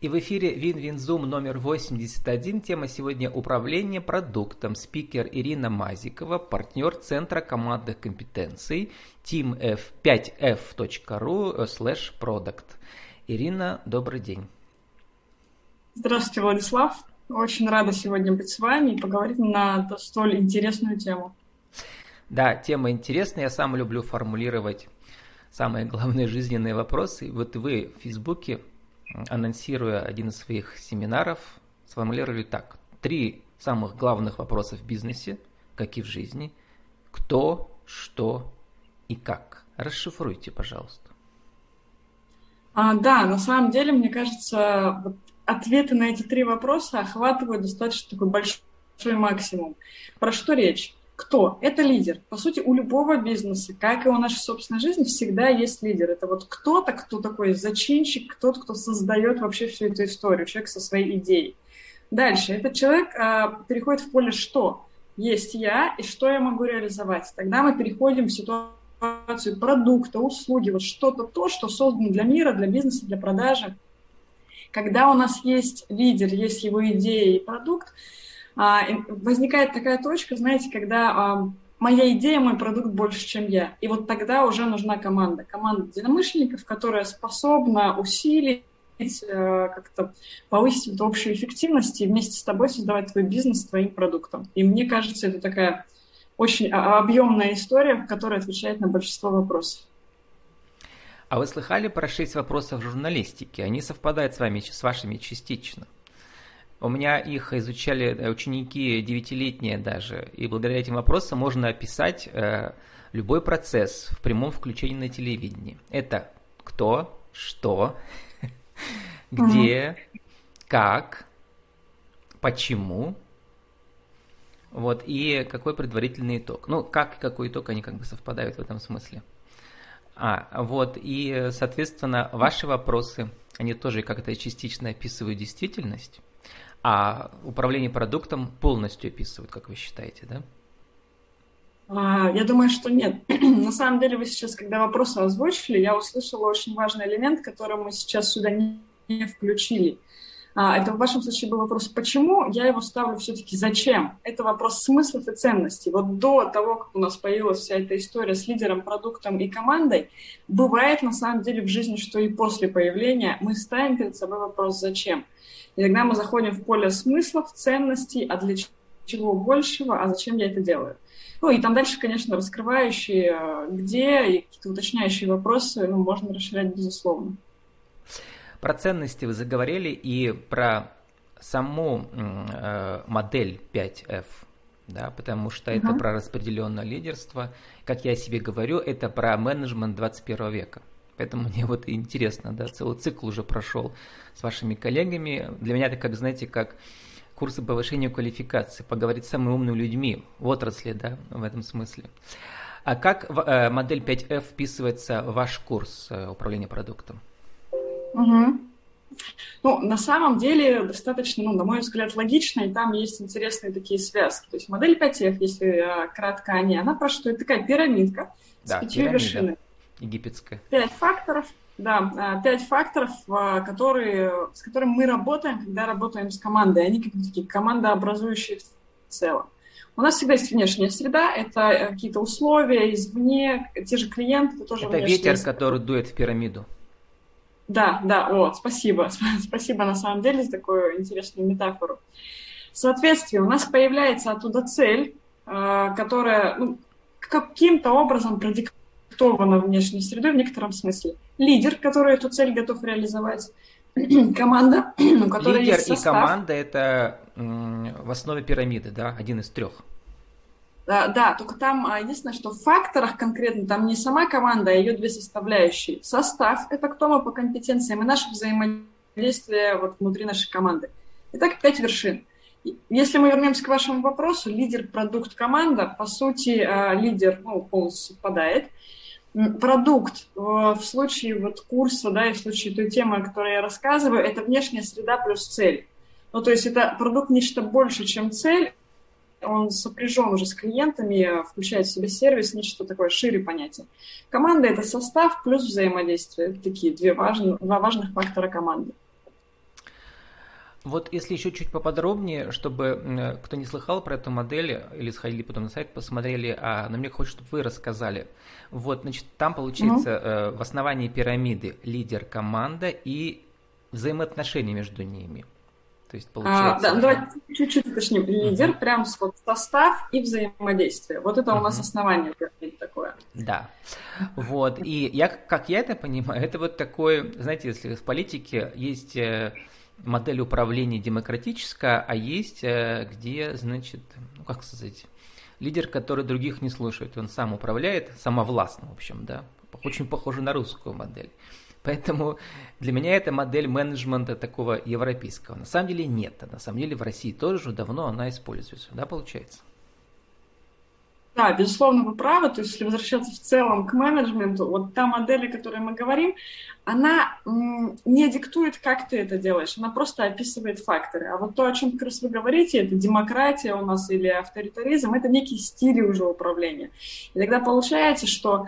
И в эфире Вин-Вин-Зум номер 81. Тема сегодня «Управление продуктом». Спикер Ирина Мазикова, партнер Центра командных компетенций teamf5f.ru slash product. Ирина, добрый день. Здравствуйте, Владислав. Очень рада сегодня быть с вами и поговорить на столь интересную тему. Да, тема интересная. Я сам люблю формулировать самые главные жизненные вопросы. Вот вы в Фейсбуке анонсируя один из своих семинаров, сформулировали так. Три самых главных вопроса в бизнесе, как и в жизни. Кто, что и как. Расшифруйте, пожалуйста. А, да, на самом деле, мне кажется, вот ответы на эти три вопроса охватывают достаточно такой большой максимум. Про что речь? Кто? Это лидер. По сути, у любого бизнеса, как и у нашей собственной жизни, всегда есть лидер. Это вот кто-то, кто такой зачинщик, кто-то, кто создает вообще всю эту историю, человек со своей идеей. Дальше. Этот человек а, переходит в поле «что?». Есть я, и что я могу реализовать. Тогда мы переходим в ситуацию продукта, услуги, вот что-то то, что создано для мира, для бизнеса, для продажи. Когда у нас есть лидер, есть его идея и продукт, возникает такая точка, знаете, когда а, моя идея, мой продукт больше, чем я. И вот тогда уже нужна команда. Команда единомышленников, которая способна усилить э, как-то повысить эту общую эффективность и вместе с тобой создавать твой бизнес твоим продуктом. И мне кажется, это такая очень а, объемная история, которая отвечает на большинство вопросов. А вы слыхали про шесть вопросов журналистики? Они совпадают с вами, с вашими частично. У меня их изучали э, ученики девятилетние даже, и благодаря этим вопросам можно описать э, любой процесс в прямом включении на телевидении. Это кто, что, где, как, почему, вот, и какой предварительный итог. Ну, как и какой итог, они как бы совпадают в этом смысле. А, вот, и, соответственно, ваши вопросы, они тоже как-то частично описывают действительность, а управление продуктом полностью описывают, как вы считаете, да? А, я думаю, что нет. На самом деле, вы сейчас, когда вопросы озвучили, я услышала очень важный элемент, который мы сейчас сюда не включили. А, это в вашем случае был вопрос «почему?», я его ставлю все-таки «зачем?». Это вопрос смыслов и ценностей. Вот до того, как у нас появилась вся эта история с лидером, продуктом и командой, бывает на самом деле в жизни, что и после появления мы ставим перед собой вопрос «зачем?». И тогда мы заходим в поле смыслов, ценностей, а для чего большего, а зачем я это делаю. Ну и там дальше, конечно, раскрывающие, э, где и какие-то уточняющие вопросы, ну, можно расширять безусловно. Про ценности вы заговорили и про саму э, модель 5F, да, потому что uh-huh. это про распределенное лидерство. Как я себе говорю, это про менеджмент 21 века. Поэтому мне вот интересно, да, целый цикл уже прошел с вашими коллегами. Для меня это как, знаете, как курсы повышения квалификации, поговорить с самыми умными людьми в отрасли, да, в этом смысле. А как э, модель 5F вписывается в ваш курс э, управления продуктом? Угу. Ну, на самом деле, достаточно, ну, на мой взгляд, логично, и там есть интересные такие связки. То есть модель 5F, если э, кратко о ней, она про что? Это такая пирамидка да, с пятью вершинами египетская. Пять факторов, да, а, пять факторов, а, которые, с которыми мы работаем, когда работаем с командой. Они как такие командообразующие в целом. У нас всегда есть внешняя среда, это э, какие-то условия извне, те же клиенты, это тоже Это ветер, среда. который дует в пирамиду. Да, да, вот, спасибо. Спасибо на самом деле за такую интересную метафору. Соответственно, у нас появляется оттуда цель, которая ну, каким-то образом продиктует продиктована внешней средой в некотором смысле. Лидер, который эту цель готов реализовать, команда, у которой Лидер есть состав. и команда – это в основе пирамиды, да, один из трех. Да, да, только там а, единственное, что в факторах конкретно там не сама команда, а ее две составляющие. Состав – это кто мы по компетенциям и наше взаимодействие вот внутри нашей команды. Итак, пять вершин. Если мы вернемся к вашему вопросу, лидер, продукт, команда, по сути, а, лидер ну, полностью совпадает продукт в случае вот курса, да, и в случае той темы, о которой я рассказываю, это внешняя среда плюс цель. Ну, то есть это продукт нечто больше, чем цель, он сопряжен уже с клиентами, включает в себя сервис, нечто такое шире понятие. Команда – это состав плюс взаимодействие. Такие две важные, два важных фактора команды. Вот если еще чуть поподробнее, чтобы кто не слыхал про эту модель, или сходили потом на сайт, посмотрели, а, но мне хочется, чтобы вы рассказали. Вот, значит, там получается mm-hmm. в основании пирамиды лидер команда и взаимоотношения между ними. То есть получается... А, да, ну, давайте чуть-чуть уточним. Лидер, uh-huh. прям вот состав и взаимодействие. Вот это у нас основание такое. Да. Вот. И я, как я это понимаю, это вот такое, знаете, если в политике есть э, модель управления демократическая, а есть э, где, значит, ну как сказать, лидер, который других не слушает, он сам управляет, самовластно, в общем, да, очень похоже на русскую модель. Поэтому для меня это модель менеджмента такого европейского. На самом деле нет. На самом деле в России тоже давно она используется. Да, получается? Да, безусловно, вы правы. То есть, если возвращаться в целом к менеджменту, вот та модель, о которой мы говорим, она не диктует, как ты это делаешь, она просто описывает факторы. А вот то, о чем как раз вы говорите, это демократия у нас или авторитаризм, это некие стили уже управления. И тогда получается, что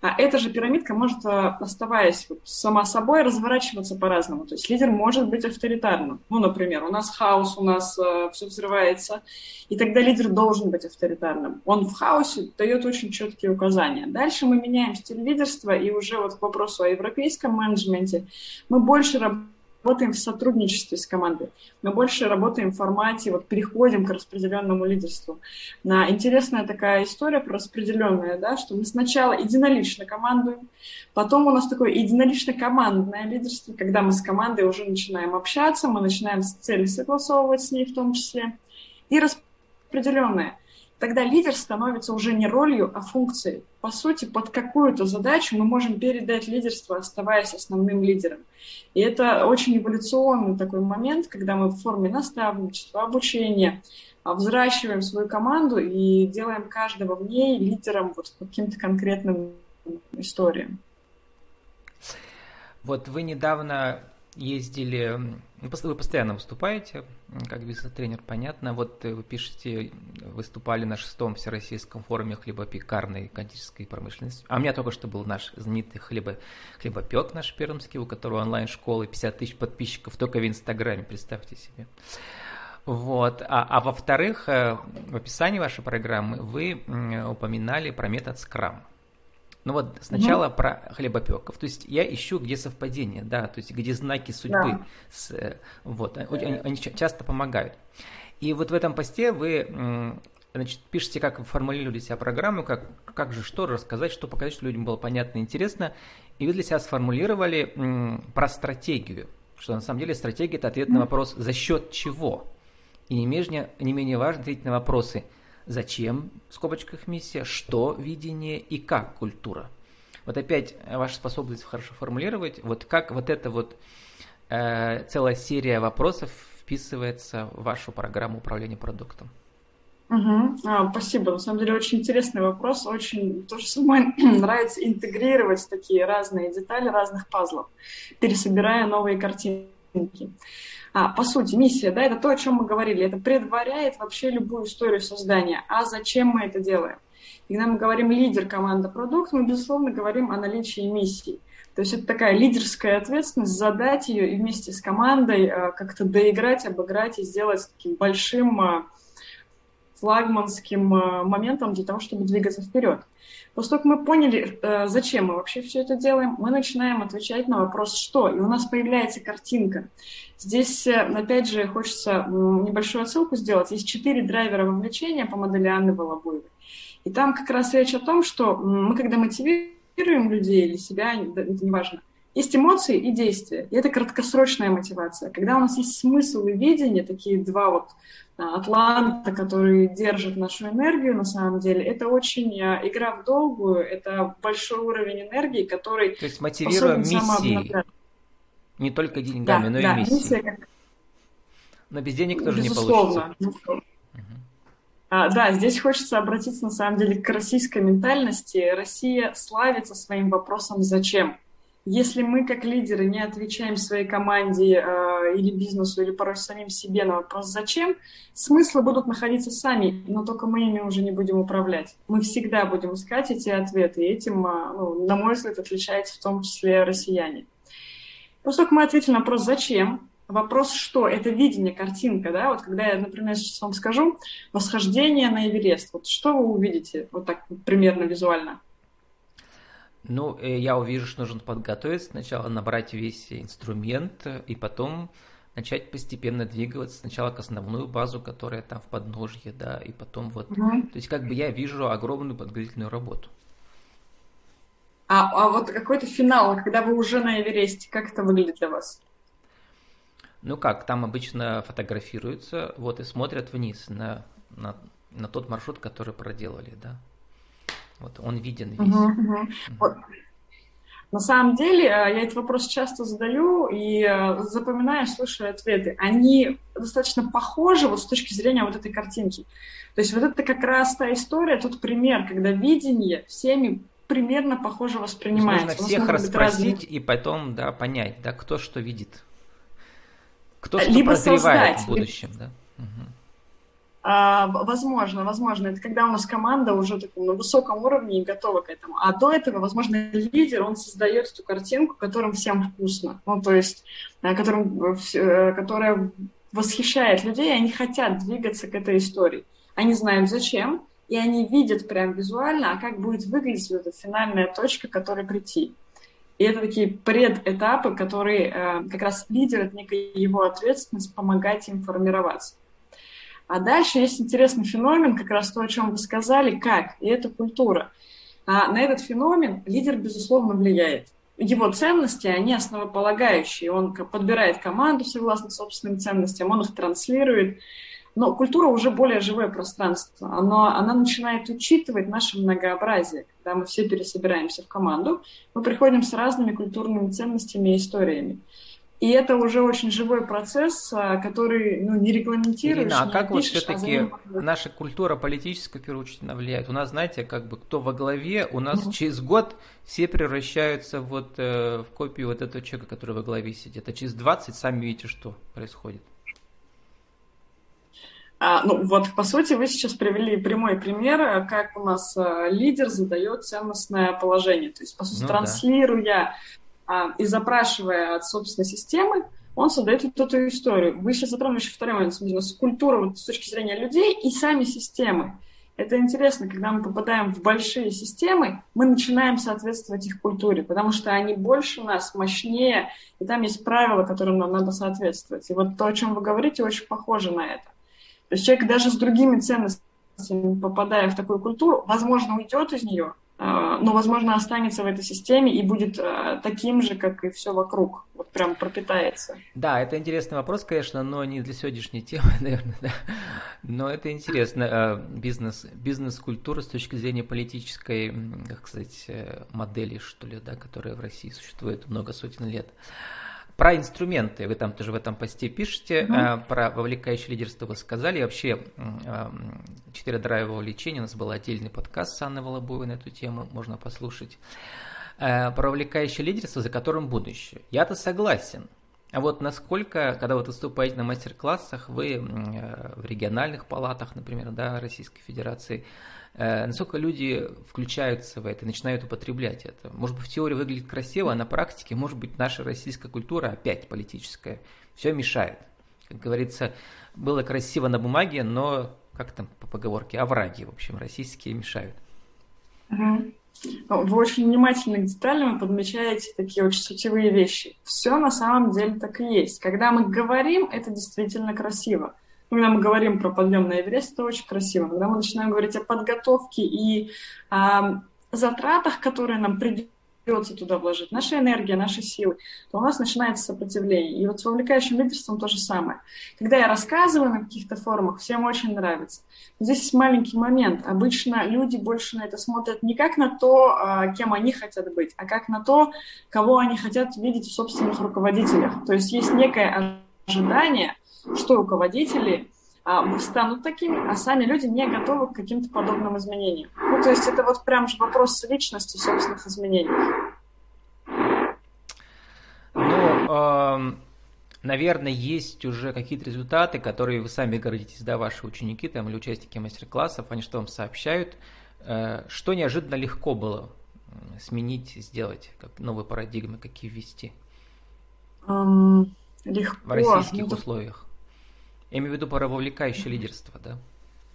а эта же пирамидка может, э, оставаясь сама собой, разворачиваться по-разному. То есть лидер может быть авторитарным. Ну, например, у нас хаос, у нас э, все взрывается, и тогда лидер должен быть авторитарным. Он в хаосе дает очень четкие указания. Дальше мы меняем стиль лидерства, и уже вот к вопросу о европейском менеджменте мы больше работаем работаем в сотрудничестве с командой. Мы больше работаем в формате, вот переходим к распределенному лидерству. На интересная такая история про распределенное, да, что мы сначала единолично командуем, потом у нас такое единолично-командное лидерство, когда мы с командой уже начинаем общаться, мы начинаем цели согласовывать с ней в том числе, и распределенное – тогда лидер становится уже не ролью, а функцией. По сути, под какую-то задачу мы можем передать лидерство, оставаясь основным лидером. И это очень эволюционный такой момент, когда мы в форме наставничества, обучения а, взращиваем свою команду и делаем каждого в ней лидером вот каким-то конкретным историям. Вот вы недавно ездили, вы постоянно выступаете, как бизнес-тренер, понятно. Вот вы пишете, выступали на шестом всероссийском форуме хлебопекарной кондитерской промышленности. А у меня только что был наш знаменитый хлебо, хлебопек наш пермский, у которого онлайн-школы 50 тысяч подписчиков только в Инстаграме, представьте себе. Вот. А, а во-вторых, э, в описании вашей программы вы упоминали про метод Scrum. Ну вот сначала угу. про хлебопеков. То есть я ищу, где совпадение, да, то есть где знаки судьбы. Да. С, э, вот, они, они часто помогают. И вот в этом посте вы значит, пишете, как вы формулировали себя программу, как, как же что рассказать, что показать, чтобы людям было понятно и интересно. И вы для себя сформулировали м, про стратегию, что на самом деле стратегия – это ответ на вопрос «за счет чего?». И не менее, не менее важно ответить на вопросы – зачем, в скобочках, миссия, что видение и как культура. Вот опять ваша способность хорошо формулировать, вот как вот эта вот э, целая серия вопросов вписывается в вашу программу управления продуктом. Угу. А, спасибо. На самом деле очень интересный вопрос. Очень то же самое нравится интегрировать такие разные детали разных пазлов, пересобирая новые картинки. А, по сути, миссия, да, это то, о чем мы говорили, это предваряет вообще любую историю создания. А зачем мы это делаем? И когда мы говорим лидер, команда, продукт, мы, безусловно, говорим о наличии миссии. То есть это такая лидерская ответственность, задать ее и вместе с командой а, как-то доиграть, обыграть и сделать таким большим а, флагманским а, моментом для того, чтобы двигаться вперед. После того, как мы поняли, э, зачем мы вообще все это делаем, мы начинаем отвечать на вопрос «что?». И у нас появляется картинка. Здесь, э, опять же, хочется небольшую отсылку сделать. Есть четыре драйвера вовлечения по модели Анны Волобуевой. И там как раз речь о том, что мы, когда мотивируем людей или себя, это неважно, есть эмоции и действия. И это краткосрочная мотивация. Когда у нас есть смысл и видение, такие два вот а, атланта, которые держат нашу энергию, на самом деле, это очень а, игра в долгую, это большой уровень энергии, который... То есть мотивируем миссией, не только деньгами, да, но да, и миссией. Миссия... Но без денег тоже Безусловно. не получится. А, да, здесь хочется обратиться на самом деле к российской ментальности. Россия славится своим вопросом «зачем?». Если мы как лидеры не отвечаем своей команде э, или бизнесу, или порой самим себе на вопрос «зачем?», смыслы будут находиться сами, но только мы ими уже не будем управлять. Мы всегда будем искать эти ответы, и этим, э, ну, на мой взгляд, отличается в том числе россияне. После мы ответили на вопрос «зачем?», Вопрос, что? Это видение, картинка, да? Вот когда я, например, сейчас вам скажу «Восхождение на Эверест», вот что вы увидите вот так примерно визуально? Ну, э, я увижу, что нужно подготовиться, сначала набрать весь инструмент, и потом начать постепенно двигаться сначала к основную базу, которая там в подножье, да, и потом вот, угу. то есть как бы я вижу огромную подготовительную работу. А, а вот какой-то финал, когда вы уже на Эвересте, как это выглядит для вас? Ну как, там обычно фотографируются, вот, и смотрят вниз на, на, на тот маршрут, который проделали, да. Вот он виден весь. Угу, угу. Вот. На самом деле, э, я этот вопрос часто задаю и э, запоминаю, слушаю ответы. Они достаточно похожи вот с точки зрения вот этой картинки. То есть вот это как раз та история, тот пример, когда видение всеми примерно похоже воспринимается. Нужно всех расспросить разные... и потом да, понять, да, кто что видит. Кто что Либо прозревает создать, в будущем, да. Угу. А, возможно, возможно, это когда у нас команда уже таком, на высоком уровне и готова к этому. А до этого, возможно, лидер, он создает эту картинку, которым всем вкусно. Ну, то есть, э, которым, э, э, которая восхищает людей, они хотят двигаться к этой истории. Они знают зачем, и они видят прям визуально, а как будет выглядеть вот эта финальная точка, к которой прийти. И это такие предэтапы, которые как раз лидер, это некая его ответственность помогать им формироваться. А дальше есть интересный феномен, как раз то, о чем вы сказали, как, и это культура. А на этот феномен лидер, безусловно, влияет. Его ценности, они основополагающие. Он подбирает команду согласно собственным ценностям, он их транслирует. Но культура уже более живое пространство. Оно, она начинает учитывать наше многообразие. Когда мы все пересобираемся в команду, мы приходим с разными культурными ценностями и историями. И это уже очень живой процесс, а, который ну, не регламентируешь. Ирина, а как вот все-таки а наша культура политическая, в первую очередь, она влияет? У нас, знаете, как бы кто во главе, у нас mm-hmm. через год все превращаются вот э, в копию вот этого человека, который во главе сидит. А через 20 сами видите, что происходит. А, ну вот, по сути, вы сейчас привели прямой пример, как у нас а, лидер задает ценностное положение. То есть, по сути, ну, транслируя да и запрашивая от собственной системы, он создает вот эту историю. Вы сейчас затронули еще второй момент, с культурой вот, с точки зрения людей и сами системы. Это интересно, когда мы попадаем в большие системы, мы начинаем соответствовать их культуре, потому что они больше нас, мощнее, и там есть правила, которым нам надо соответствовать. И вот то, о чем вы говорите, очень похоже на это. То есть человек даже с другими ценностями, попадая в такую культуру, возможно, уйдет из нее, а, но, возможно, останется в этой системе и будет а, таким же, как и все вокруг, вот прям пропитается. Да, это интересный вопрос, конечно, но не для сегодняшней темы, наверное, да. Но это интересно, а, бизнес, бизнес-культура с точки зрения политической, как сказать, э, модели, что ли, да, которая в России существует много сотен лет. Про инструменты вы там тоже в этом посте пишете, mm про вовлекающее лидерство вы сказали. И вообще, четыре драйва вовлечения, у нас был отдельный подкаст с Анной Волобуевой на эту тему, можно послушать. Э, про вовлекающее лидерство, за которым будущее. Я-то согласен. А вот насколько, когда вы выступаете на мастер-классах, вы э, в региональных палатах, например, да, Российской Федерации, Э, насколько люди включаются в это, начинают употреблять это. Может быть, в теории выглядит красиво, а на практике, может быть, наша российская культура, опять политическая, все мешает. Как говорится, было красиво на бумаге, но, как там по поговорке, овраги, в общем, российские мешают. Угу. Вы очень внимательно к деталям подмечаете такие очень сутевые вещи. Все на самом деле так и есть. Когда мы говорим, это действительно красиво. Когда мы говорим про подъем на Эверест, это очень красиво. Когда мы начинаем говорить о подготовке и о затратах, которые нам придется туда вложить, наша энергия, наши силы, то у нас начинается сопротивление. И вот с вовлекающим лидерством то же самое. Когда я рассказываю на каких-то форумах, всем очень нравится. Здесь есть маленький момент. Обычно люди больше на это смотрят не как на то, а, кем они хотят быть, а как на то, кого они хотят видеть в собственных руководителях. То есть есть некое ожидание, что руководители станут такими, а сами люди не готовы к каким-то подобным изменениям. Ну, то есть это вот прям же вопрос личности собственных изменений. Ну, наверное, есть уже какие-то результаты, которые вы сами гордитесь, да, ваши ученики там или участники мастер-классов, они что вам сообщают, э, что неожиданно легко было сменить, сделать, как новые парадигмы, какие ввести? Um Легко. В российских ну, условиях. Я имею в виду про вовлекающее лидерство, да?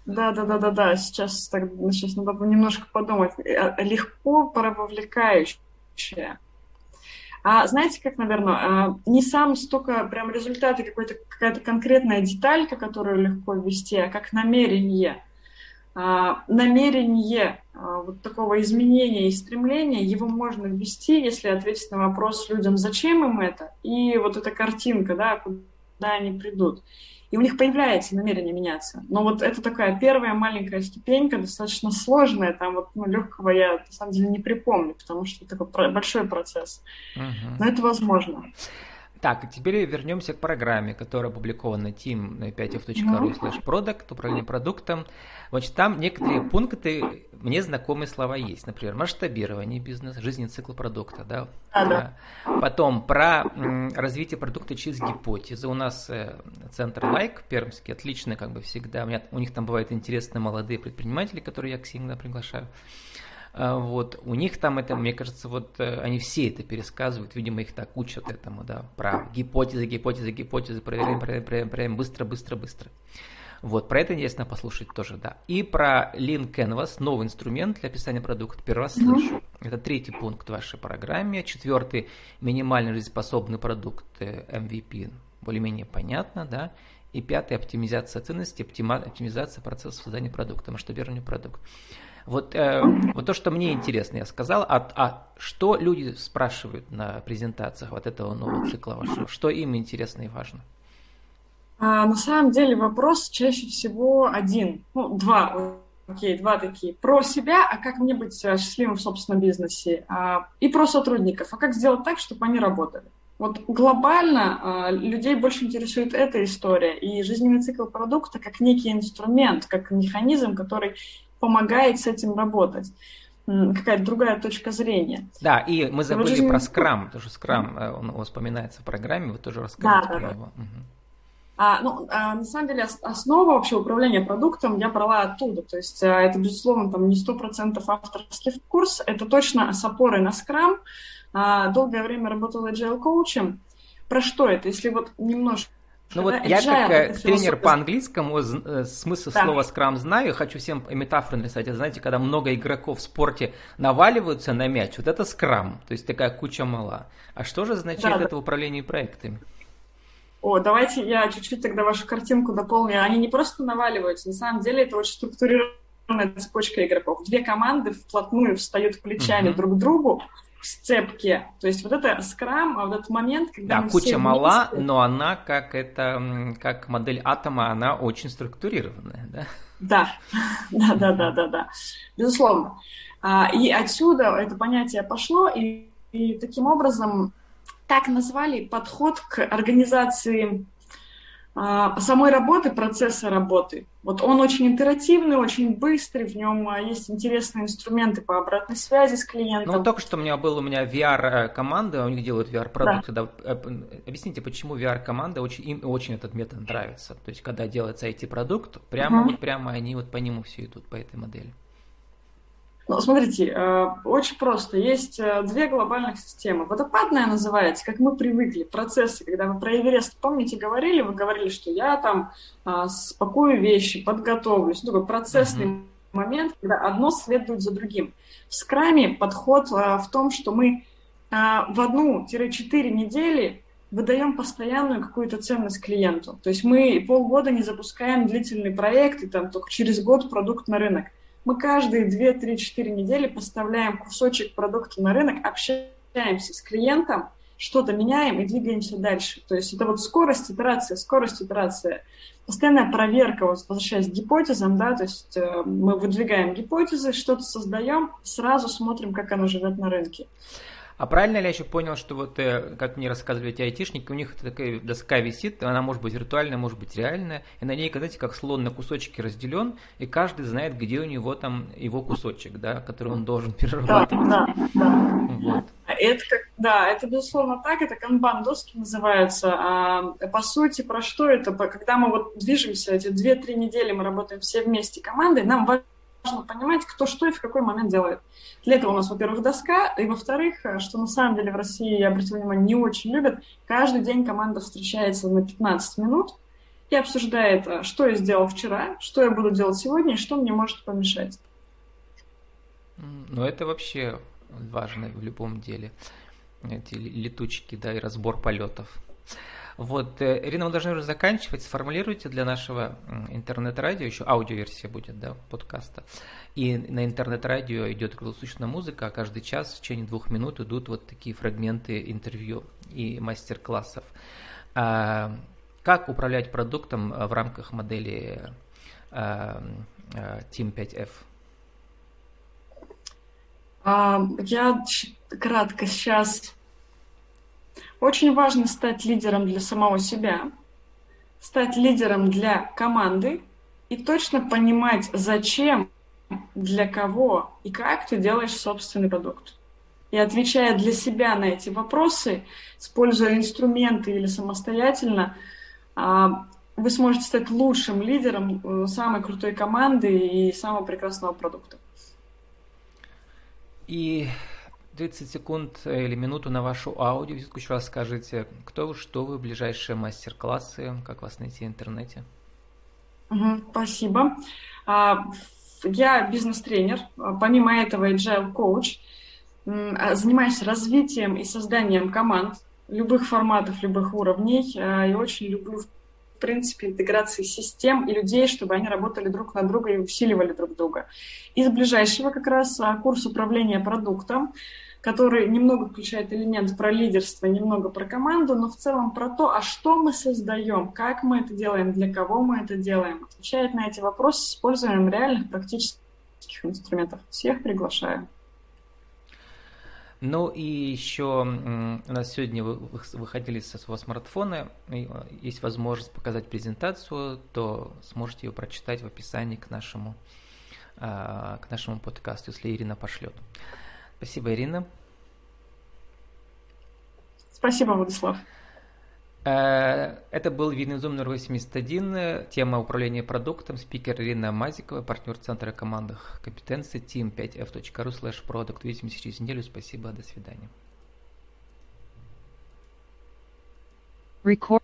Да, да, да, да, да. Сейчас, так, сейчас надо немножко подумать. Э, легко про вовлекающее. А знаете, как, наверное, а, не сам столько прям результаты, какой-то, какая-то конкретная деталька, которую легко ввести, а как намерение. А, намерение а, вот такого изменения и стремления, его можно ввести, если ответить на вопрос людям, зачем им это, и вот эта картинка, да, куда они придут и у них появляется намерение меняться. Но вот это такая первая маленькая ступенька, достаточно сложная, там вот ну, легкого я на самом деле не припомню, потому что это такой большой процесс. Угу. Но это возможно. Так, теперь вернемся к программе, которая опубликована на team5f.ru slash product, управление продуктом. Значит, там некоторые пункты, мне знакомые слова есть. Например, масштабирование бизнеса, жизненный цикл продукта. Да? А, да. Потом про развитие продукта через гипотезы. У нас э, центр Like пермский, отличный, как бы всегда. У, меня, у них там бывают интересные молодые предприниматели, которые я всегда приглашаю. А, вот, у них там это, мне кажется, вот э, они все это пересказывают, видимо, их так учат этому, да, про гипотезы, гипотезы, гипотезы, проверяем, проверяем, проверяем, проверяем быстро, быстро, быстро. Вот, про это интересно послушать тоже, да. И про Lean Canvas, новый инструмент для описания продукта, первый раз слышу. Это третий пункт в вашей программе. Четвертый, минимально жизнеспособный продукт MVP, э, более-менее понятно, да. И пятый, оптимизация ценности, оптимизация процесса создания продукта, масштабирование продукта. Вот, э, вот то, что мне интересно, я сказал, а, а что люди спрашивают на презентациях вот этого нового цикла вашего? Что им интересно и важно? А, на самом деле вопрос чаще всего один, ну, два, окей, два такие. Про себя, а как мне быть э, счастливым в собственном бизнесе, а, и про сотрудников, а как сделать так, чтобы они работали. Вот глобально а, людей больше интересует эта история и жизненный цикл продукта как некий инструмент, как механизм, который помогает с этим работать какая-то другая точка зрения. Да, и мы забыли жизни... про скрам, тоже скрам, э, он, вспоминается в программе, вы тоже расскажете да, про да, него. Да. Угу. А, ну, а, на самом деле основа вообще управления продуктом я брала оттуда. То есть а, это, безусловно, там не сто процентов авторский курс, это точно с опорой на скрам. А, долгое время работала agile коучем. Про что это? Если вот немножко ну вот я как э, тренер по английскому э, смысл слова скрам знаю, хочу всем метафору нарисовать. Это знаете, когда много игроков в спорте наваливаются на мяч, вот это скрам, то есть такая куча мала. А что же означает это в управлении проектами? О, давайте я чуть-чуть тогда вашу картинку дополню. Они не просто наваливаются, на самом деле это очень структурированная цепочка игроков. Две команды вплотную встают плечами uh-huh. друг к другу, сцепке. То есть вот это скрам, а вот этот момент, когда да, мы куча все мала, вместе... но она как это, как модель атома, она очень структурированная, да? Да, да, да, да, да, да, безусловно. А, и отсюда это понятие пошло, и, и таким образом так назвали подход к организации самой работы, процесса работы. Вот он очень интерактивный, очень быстрый, в нем а, есть интересные инструменты по обратной связи с клиентом. Ну, только что у меня был у меня VR-команда, у них делают VR-продукты. Да. Да. Э, объясните, почему VR-команда, очень, им очень этот метод нравится. То есть, когда делается IT-продукт, прямо, угу. вот, прямо они вот по нему все идут, по этой модели. Ну, смотрите, э, очень просто. Есть э, две глобальных системы. Водопадная называется, как мы привыкли, процессы. Когда вы про Эверест, помните, говорили, вы говорили, что я там а, спокою вещи, подготовлюсь. Ну, такой процессный mm-hmm. момент, когда одно следует за другим. В скраме подход а, в том, что мы в одну-четыре недели выдаем постоянную какую-то ценность клиенту. То есть мы полгода не запускаем длительный проект, и там только через год продукт на рынок мы каждые 2-3-4 недели поставляем кусочек продукта на рынок, общаемся с клиентом, что-то меняем и двигаемся дальше. То есть это вот скорость итерация, скорость итерация. Постоянная проверка, вот возвращаясь к гипотезам, да, то есть э, мы выдвигаем гипотезы, что-то создаем, сразу смотрим, как оно живет на рынке. А правильно ли я еще понял, что вот, э, как мне рассказывали эти айтишники, у них такая доска висит, она может быть виртуальная, может быть реальная, и на ней, знаете, как слон на кусочки разделен, и каждый знает, где у него там его кусочек, да, который он должен перерабатывать. Да, да, да. Вот. Это как, да, это безусловно так, это канбан доски называются. А, по сути, про что это? Когда мы вот движемся, эти две-три недели мы работаем все вместе командой, нам важно понимать, кто что и в какой момент делает. Для этого у нас, во-первых, доска, и во-вторых, э, что на самом деле в России, я обратила внимание, не очень любят, каждый день команда встречается на 15 минут и обсуждает, э, что я сделал вчера, что я буду делать сегодня и что мне может помешать. Ну, это вообще важно в любом деле. Эти летучки, да, и разбор полетов. Вот, э, Ирина, мы должны уже заканчивать. Сформулируйте для нашего интернет-радио, еще аудиоверсия будет, да, подкаста. И на интернет-радио идет круглосуточная музыка, а каждый час в течение двух минут идут вот такие фрагменты интервью и мастер-классов. А, как управлять продуктом в рамках модели а, а, Team 5F? Я кратко сейчас очень важно стать лидером для самого себя, стать лидером для команды и точно понимать, зачем, для кого и как ты делаешь собственный продукт. И отвечая для себя на эти вопросы, используя инструменты или самостоятельно, а, вы сможете стать лучшим лидером э, самой крутой команды и самого прекрасного продукта. И 30 секунд или минуту на вашу аудио. Еще раз скажите, кто вы, что вы, ближайшие мастер-классы, как вас найти в интернете. Спасибо. А, я бизнес-тренер, а, помимо этого agile коуч, а, занимаюсь развитием и созданием команд любых форматов, любых уровней. И очень люблю, в принципе, интеграции систем и людей, чтобы они работали друг на друга и усиливали друг друга. Из ближайшего как раз курс управления продуктом который немного включает элемент про лидерство, немного про команду, но в целом про то, а что мы создаем, как мы это делаем, для кого мы это делаем. Отвечает на эти вопросы с использованием реальных практических инструментов. Всех приглашаю. Ну и еще у нас сегодня вы выходили со своего смартфона, э, есть возможность показать презентацию, то сможете ее прочитать в описании к нашему, а, к нашему подкасту, если Ирина пошлет. Спасибо, Ирина. Спасибо, Владислав. Э, это был Винизум номер 81, тема управления продуктом, спикер Ирина Мазикова, партнер Центра командных компетенций, team5f.ru slash product. Увидимся через неделю. Спасибо, до свидания. Record